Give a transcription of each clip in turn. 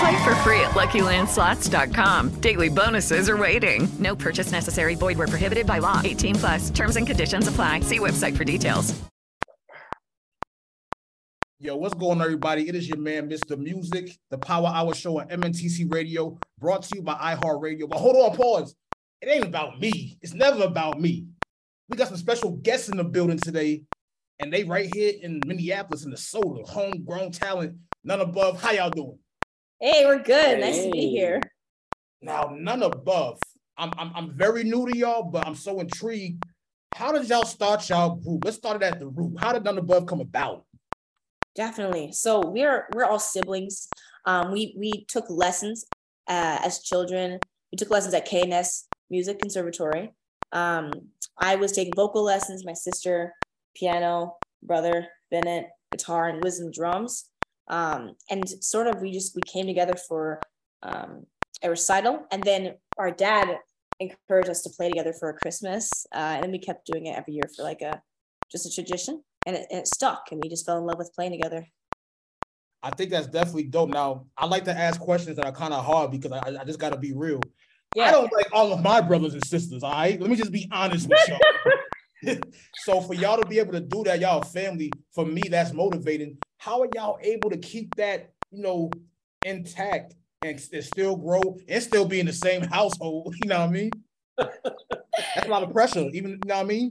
Play for free at LuckyLandSlots.com. Daily bonuses are waiting. No purchase necessary. Void where prohibited by law. 18 plus. Terms and conditions apply. See website for details. Yo, what's going on, everybody? It is your man, Mr. Music, the Power Hour Show on MNTC Radio, brought to you by iHeartRadio. But hold on, pause. It ain't about me. It's never about me. We got some special guests in the building today, and they right here in Minneapolis, in the Minnesota, homegrown talent, Nunnabove. How y'all doing? Hey, we're good. Nice to be here. Now, Nunnabove. I'm, I'm I'm very new to y'all, but I'm so intrigued. How did y'all start y'all group? Let's start it at the root. How did Nunnabove come about? Definitely. So we're we're all siblings. Um, we we took lessons uh, as children. We took lessons at KNS Music Conservatory. Um, I was taking vocal lessons. My sister, piano. Brother Bennett, guitar and wisdom drums. Um, and sort of we just we came together for um, a recital, and then our dad encouraged us to play together for a Christmas, uh, and then we kept doing it every year for like a just a tradition, and it, and it stuck, and we just fell in love with playing together. I think that's definitely dope. Now, I like to ask questions that are kind of hard because I, I just got to be real. Yeah. I don't like all of my brothers and sisters. All right, let me just be honest with y'all. so for y'all to be able to do that, y'all family, for me, that's motivating. How are y'all able to keep that, you know, intact and still grow and still be in the same household? You know what I mean? That's a lot of pressure, even you know what I mean?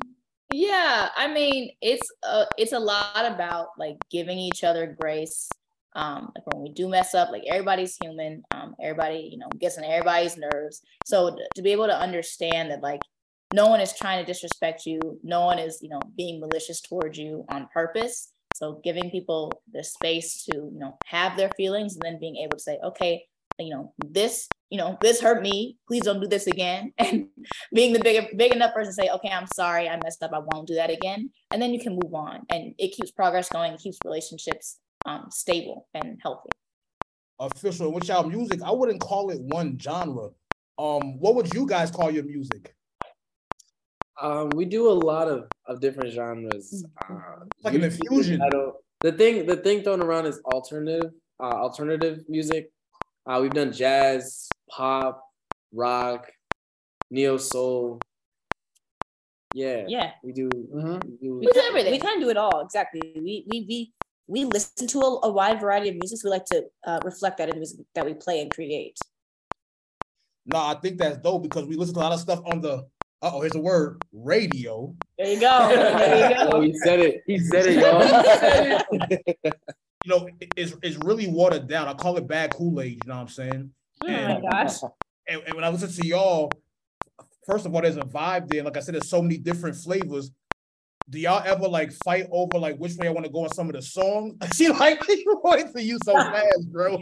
Yeah, I mean, it's a it's a lot about like giving each other grace. Um, like when we do mess up, like everybody's human. Um, everybody, you know, gets on everybody's nerves. So to be able to understand that, like, no one is trying to disrespect you. No one is, you know, being malicious towards you on purpose. So giving people the space to, you know, have their feelings and then being able to say, okay, you know, this, you know, this hurt me. Please don't do this again. And being the big, big enough person to say, okay, I'm sorry, I messed up. I won't do that again. And then you can move on. And it keeps progress going. It keeps relationships um, stable and healthy. Official with y'all music, I wouldn't call it one genre. Um, what would you guys call your music? Um, we do a lot of, of different genres. Uh, Like an infusion. The thing the thing thrown around is alternative uh, alternative music. Uh, we've done jazz, pop, rock, neo soul. Yeah, Yeah. we do. Mm-hmm. we do- We kind, we kind of do it all. Exactly. We we we we listen to a, a wide variety of music. So we like to uh, reflect that in music that we play and create. No, I think that's dope because we listen to a lot of stuff on the oh, here's the word, radio. There you go. There you oh, go. he said it. He said it, y'all. You know, it- it's it's really watered down. I call it bad Kool-Aid, you know what I'm saying? Oh my gosh. And, and when I listen to y'all, first of all, there's a vibe there. Like I said, there's so many different flavors. Do y'all ever like fight over like which way I want to go on some of the songs? She like points to you so fast, bro.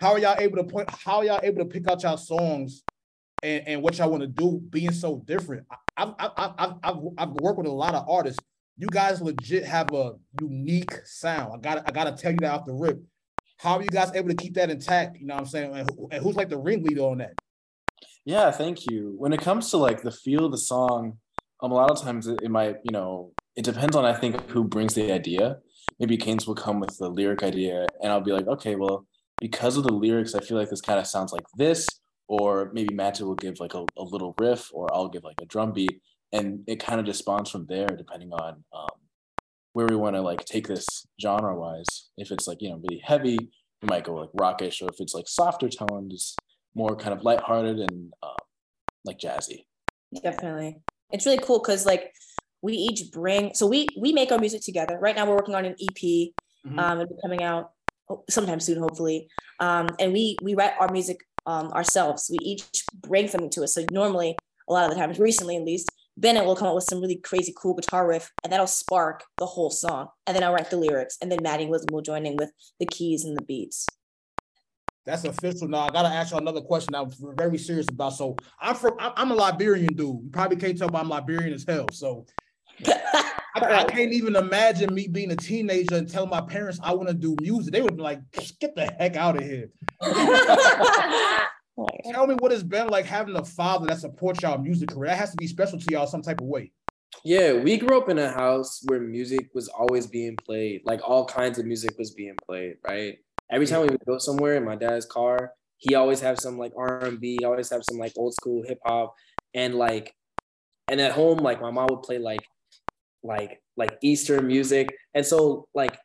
how are y'all able to point? How are y'all able to pick out y'all songs and, and what y'all want to do, being so different? I've I've I've I've, I've worked with a lot of artists. You guys legit have a unique sound. I got I gotta tell you that off the rip. How are you guys able to keep that intact? You know what I'm saying? And, who, and who's like the ringleader on that? Yeah, thank you. When it comes to like the feel of the song, um, a lot of times it, it might, you know, it depends on I think who brings the idea. Maybe Canes will come with the lyric idea, and I'll be like, okay, well, because of the lyrics, I feel like this kind of sounds like this, or maybe Matthew will give like a, a little riff, or I'll give like a drum beat, and it kind of just spawns from there, depending on um, where we want to like take this genre wise. If it's like you know really heavy, we might go like rockish, or if it's like softer toned, just more kind of lighthearted and um, like jazzy. Definitely. It's really cool because like we each bring so we we make our music together. Right now we're working on an EP. Mhm. Um it'll be coming out sometime soon, hopefully. Um and we we write our music um ourselves. We each bring something to us. So normally a lot of the times, recently at least, Bennett will come up with some really crazy cool guitar riff and that'll spark the whole song. And then I'll write the lyrics and then Maddie Wisdom will join in with the keys and the beats. That's official. Now I gotta ask you another question. I'm very serious about. So I'm from. I'm- I'm a Liberian dude. You probably can't tell, but I'm Liberian as hell. So I, I can't even imagine me being a teenager and telling my parents I want to do music. They would be like, "Get the heck out of here." Tell me what it's been like having a father that supports y'all music career. That has to be special to y'all some type of way. Yeah, we grew up in a house where music was always being played. Like all kinds of music was being played, right? Every time we would go somewhere in my dad's car, he always have some like R&B, always have some like old school hip hop and like and at home like my mom would play like like like Eastern music. And so like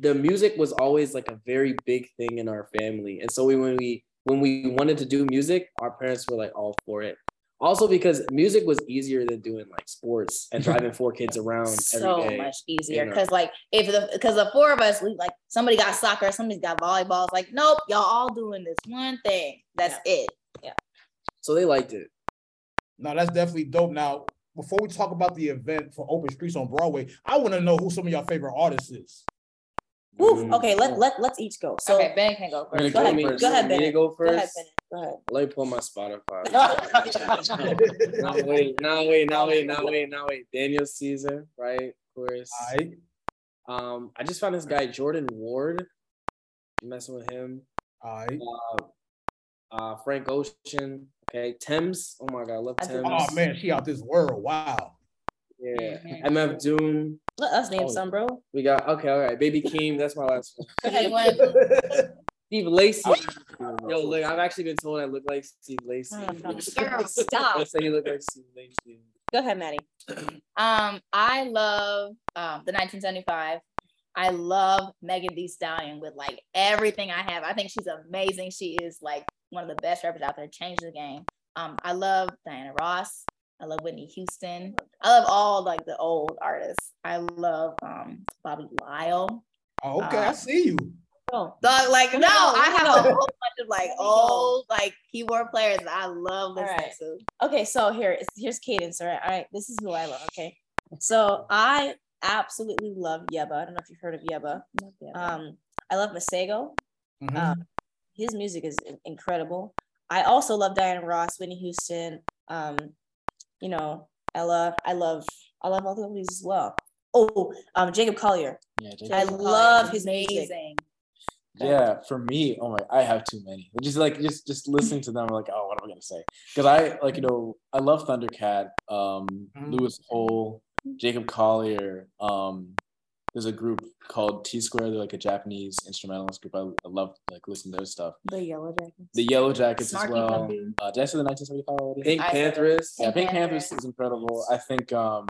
the music was always like a very big thing in our family. And so we when we when we wanted to do music, our parents were like all for it. Also because music was easier than doing like sports and driving four kids around so every day. much easier because like if the because the four of us we like somebody got soccer somebody's got volleyball it's like nope y'all all doing this one thing that's it yeah So they liked it. No, that's definitely dope. Now, before we talk about the event for Open Streets on Broadway, I want to know who some of your favorite artists is. Woo, okay, let, let, let's each go. So okay Ben can go first go ahead, me- go ahead, me to Bennett. go Go ahead, first. Bennett. Go ahead. Let me pull my Spotify. now wait, now wait, now wait, now wait, now wait. Daniel Caesar, right? Of course. Alright. Um, I just found this guy Jordan Ward. You messing with him? Alright. Uh, uh, Frank Ocean. Okay, Tems. Oh my God, I love Tems. Oh man, she out this world. Wow. Yeah, MF Doom. Let us name Oh. some, bro. We got okay, all right. Baby Keem. That's my last one. Anyone? Steve Lacy. Yo, look, I've actually been told I look like Steve Lacy. Girl, stop. They say you look like Steve Lacy. Go ahead, Maddie. Um, I love um the 1975. I love Megan Thee Stallion with like everything I have. I think she's amazing. She is like one of the best rappers out there. Changed the game. Um, I love Diana Ross. I love Whitney Houston. I love all like the old artists. I love um Bobby Lyle. Oh, okay, I see you. Oh, Dog, like no, Let me go, I let have a whole bunch of like Let me go. old like keyboard players that I love listening right. to. Okay, so here, here's cadence. All right, all right. This is who I love. Okay, so I absolutely love Yebba. I don't know if you've heard of Yebba. Um, I love Masego. Mhm. Um, his music is incredible. I also love Diana Ross, Whitney Houston. Um, you know, Ella. I love, I love all the oldies as well. Oh, um, Jacob Collier. Yeah, Jacob I love his music. Yeah, for me, oh my, I have too many. Just like just just listening to them, I'm like, oh, what am I gonna say? Because I like you know, I love Thundercat, um, Mhm. Louis Cole, Jacob Collier. Um, there's a group called T Square. They're like a Japanese instrumentalist group. I, I love like listen to their stuff. The Yellow Jackets. The Yellow Jackets as well. Puppy. Uh, did I say the 1975 already? Pink I- Panthers. yeah, Pink Pink Panthers Panthers. is incredible. I think um,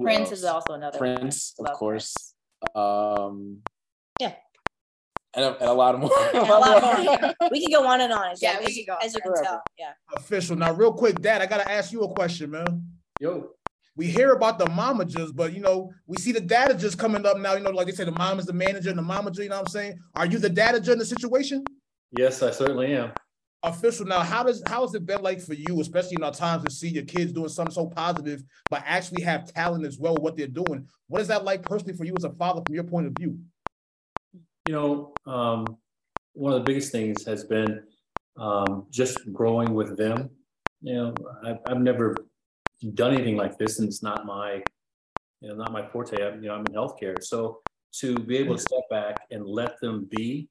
Prince else? is also another one. Prince, of Love course. Um, Yeah. and a, and a lot more. And a lot more. we can go on and on. As, Yeah, we can go as you can forever. tell. Yeah. Official. Now, real quick, Dad, I gotta ask you a question, man. Yo. We hear about the momages, but you know, we see the data just coming up now. You know, like they say, the mom is the manager and the momager. You know what I'm saying? Are you the dadager in the situation? Yes, I certainly am. Official. Now, how does how has it been like for you, especially in our times to see your kids doing something so positive, but actually have talent as well what they're doing? What is that like personally for you as a father, from your point of view? You know, um, one of the biggest things has been um, just growing with them. You know, I've, I've never done anything like this, and it's not my, you know, not my forte. I'm, you know, I'm in healthcare, so to be able to step back and let them be,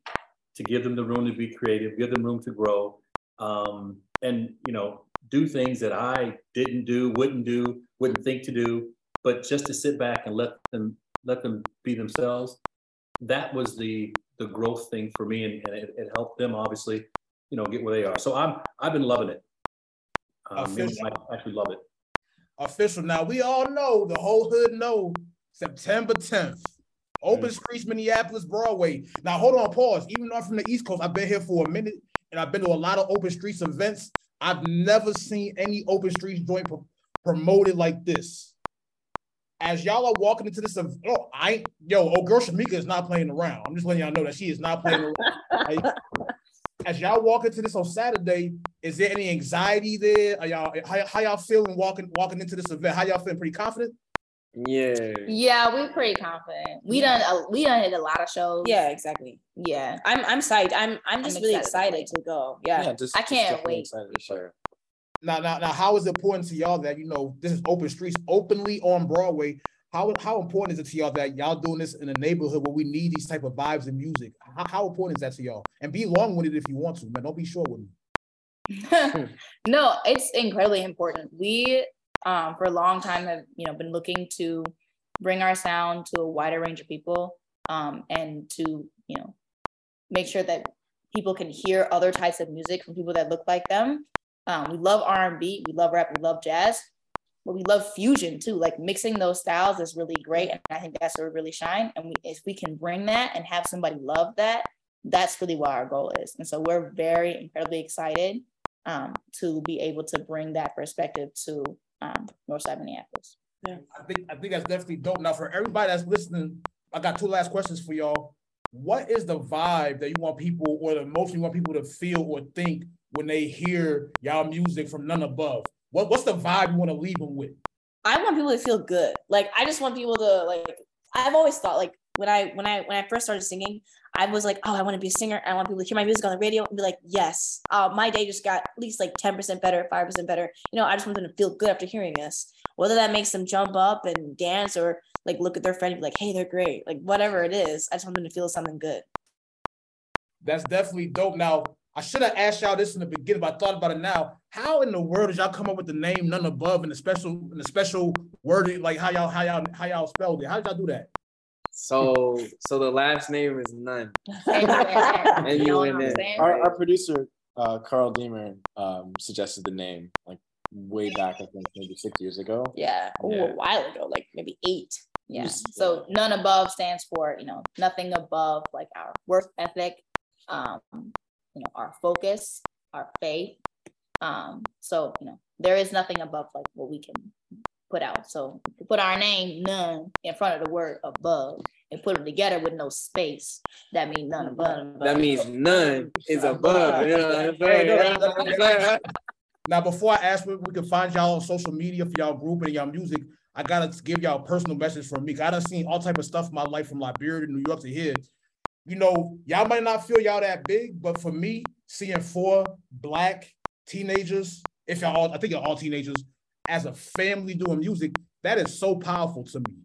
to give them the room to be creative, give them room to grow, um, and you know, do things that I didn't do, wouldn't do, wouldn't think to do. but just to sit back and let them let them be themselves, that was the the growth thing for me, and, and it, it helped them obviously, you know, get where they are. So I'm I've been loving it. Um, I actually love it. Official. Now we all know the whole hood know September 10th. Open Streets, Minneapolis, Broadway. Now hold on, pause. Even though I'm from the East Coast, I've been here for a minute and I've been to a lot of open streets events. I've never seen any open streets joint pro- promoted like this. As y'all are walking into this, ev- oh, I yo, oh girl Shamika is not playing around. I'm just letting y'all know that she is not playing around. As y'all walk into this on Saturday, is there any anxiety there? Are y'all how, how y'all feeling walking walking into this event? How y'all feeling? Pretty confident? Yeah. Yeah, we're pretty confident. We done a, we done hit a lot of shows. Yeah, exactly. Yeah. I'm I'm psyched. I'm I'm just really excited to excited to go. Yeah. I can't wait. Now, now, now, how is it important to y'all that you know this is open streets openly on Broadway? How how important is it to y'all that y'all doing this in a neighborhood where we need these type of vibes and music? How, how important is that to y'all? And be long it if you want to, man. Don't be short with me. no, it's incredibly important. We um for a long time have you know been looking to bring our sound to a wider range of people um and to you know make sure that people can hear other types of music from people that look like them. Um, we love R&B, we love rap, we love jazz, but we love fusion too. Like mixing those styles is really great, and I think that's where we really shine. And we, if we can bring that and have somebody love that, that's really what our goal is. And so we're very incredibly excited um, to be able to bring that perspective to um, Northside Minneapolis. Yeah. I think I think that's definitely dope. Now, for everybody that's listening, I got two last questions for y'all. What is the vibe that you want people, or the emotion you want people to feel or think when they hear y'all music from Nunnabove? What what's the vibe you want to leave them with? I want people to feel good. Like I just want people to like. I've always thought like when I when I when I first started singing, I was like, oh, I want to be a singer. I want people to hear my music on the radio and be like, yes, uh, my day just got at least like ten percent better, five percent better. You know, I just want them to feel good after hearing this. Whether that makes them jump up and dance or like look at their friend and be like, hey, they're great. Like whatever it is, I just want them to feel something good. That's definitely dope. Now, I should have asked y'all this in the beginning, but I thought about it now. How in the world did y'all come up with the name Nunnabove and the special and the special wording, like how y'all how y'all how y'all spelled it? How did y'all do that? So so the last name is Nunn. And And you in there. Our, our producer, uh, Carl Deemer, um, suggested the name like way back, I think maybe six years ago. Yeah. Oh, Yeah. a while ago, like maybe eight. Yeah. So Nunnabove stands for, you know, nothing above like our work ethic, um, you know, our focus, our faith. Um, so, you know, there is nothing above like what we can put out. So if you put our name Nunn in front of the word above and put them together with no space, that means none above. That means none is above. You know what I'm saying? no, no, no, no. Now, before I ask where we can find y'all on social media for y'all group and y'all music, I gotta give y'all a personal message from me. 'cause I done seen all type of stuff in my life from Liberia to New York to here. You know, y'all might not feel y'all that big, but for me, seeing four black teenagers, if y'all all, I think you're all teenagers, as a family doing music, that is so powerful to me.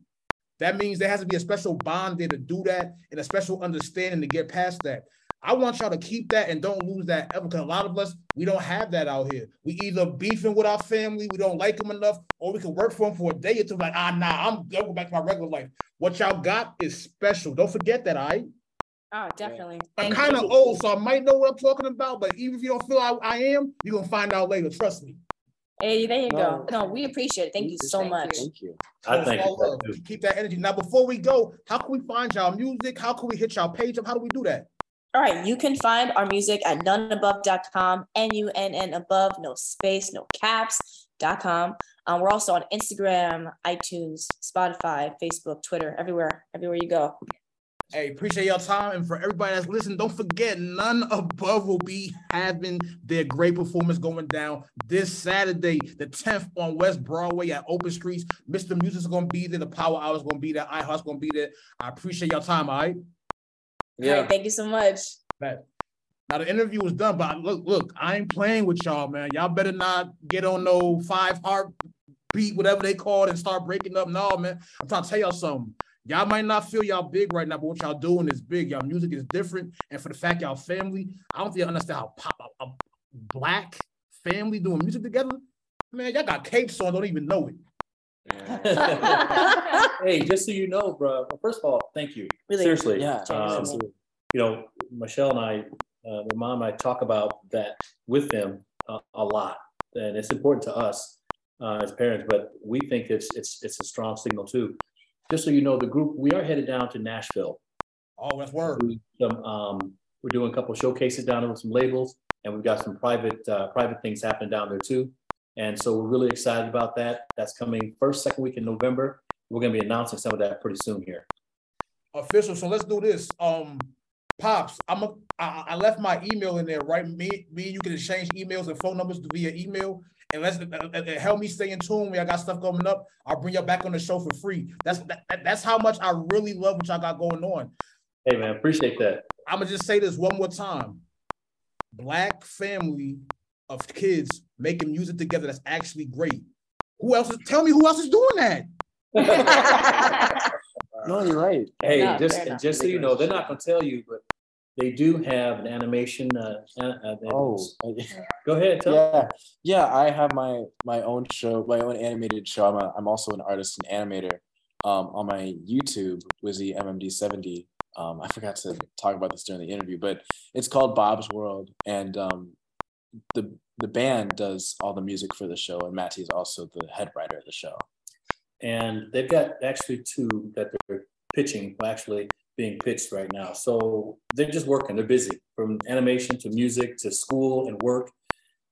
That means there has to be a special bond there to do that and a special understanding to get past that. I want y'all to keep that and don't lose that ever because a lot of us, we don't have that out here. We either beefing with our family, we don't like them enough, or we can work for them for a day or two, like, ah, nah, I'm going back to my regular life. What y'all got is special. Don't forget that, all right? Oh, definitely. I'm kind of old, so I might know what I'm talking about, but even if you don't feel I, I am, you're going to find out later. Trust me. Hey, there you No. go. No, we appreciate it. Thank you so much. Thank you. I So think it's. Keep that energy. Now, before we go, how can we find y'all music? How can we hit y'all page up? How do we do that? All right, you can find our music at nunnabove.com, N-U-N-N above, no space, no caps.com. Um, we're also on Instagram, iTunes, Spotify, Facebook, Twitter, everywhere, everywhere you go. Hey, appreciate your time. And for everybody that's listening, don't forget, Nunnabove will be having their great performance going down this Saturday, the 10th on West Broadway at Open Streets. Mr. Music's going to be there. The Power Hour's going to be there. iHeart's going to be there. I appreciate your time, all right? All right, thank you so much. Bet. Now the interview was done, but look, look, I ain't playing with y'all, man. Y'all better not get on no five heart beat, whatever they call it, and start breaking up. No, man. I'm trying to tell y'all something. Y'all might not feel y'all big right now, but what y'all doing is big. Y'all music is different. And for the fact y'all family, I don't think I understand how pop a, a black family doing music together. Man, y'all got capes on, don't even know it. hey, just so you know, bro. Well, first of all, thank you. Really? Seriously. Yeah, Um, you know, Michelle and I, uh, the mom and I talk about that with them uh, a lot, and it's important to us uh, as parents. But we think it's it's it's a strong signal too. Just so you know, the group we are headed down to Nashville. Oh, that's word. Some, um, we're doing a couple showcases down there with some labels, and we've got some private uh, private things happening down there too. And so we're really excited about that. That's coming first, second week in November. We're going to be announcing some of that pretty soon here. official. So let's do this. Um, pops, I'm a, I, I left my email in there, right? Me, me, you can exchange emails and phone numbers via email. And let's uh, uh, uh, help me stay in tune. When I got stuff coming up, I'll bring y'all back on the show for free. That's that, that's how much I really love what y'all got going on. Hey man, appreciate that. I'm gonna just say this one more time. Black family of kids making music together that's actually great. Who else is tell me who else is doing that? No, you're right. Hey, No, just just so you know, they're not going to tell you, but they do have an animation. Uh, uh, uh, Oh, go ahead. Tell yeah, yeah. I have my my own show, my own animated show. I'm a, I'm also an artist and animator. Um, on my YouTube, Wizzy MMD seventy. Um, I forgot to talk about this during the interview, but it's called Bob's World, and um, the the band does all the music for the show, and Matty is also the head writer of the show. and they've got actually two that they're pitching, well, actually being pitched right now. So they're just working. They're busy from animation to music to school and work.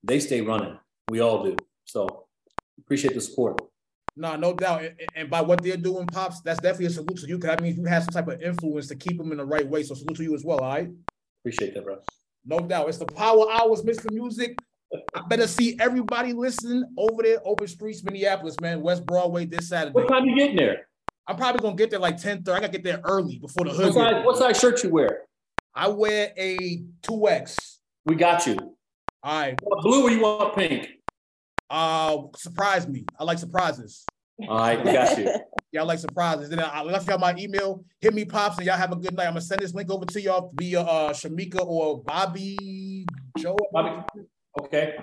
They stay running. We all do. So appreciate the support. No, no doubt. And- And by what they're doing, pops, that's definitely a salute to you. Cause that means you have some type of influence to keep them in the right way. So salute to you as well. All right. Appreciate that, bro. No doubt. It's the Power Hours, Mr. Music. I better see everybody listening over there, Open Streets, Minneapolis, man, West Broadway this Saturday. What time you getting there? I'm probably gonna get there like 10 30. I gotta get there early before the What hood. size, gets what size shirt you wear? I wear a 2X. We got you. All right. You want blue or you want pink? Uh surprise me. I like surprises. All right, we got you. Y'all like surprises. Then I left y'all my email. Hit me, pops, and y'all have a good night. I'm gonna send this link over to y'all via uh Shamika or Bobby Joe. Bobby. Okay.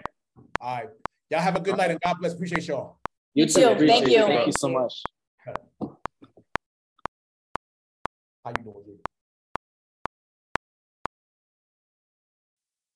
All right. Y'all have a good night and God bless. Appreciate y'all. You too. Appreciate Thank it, you. bro. Thank you so much. How you doing?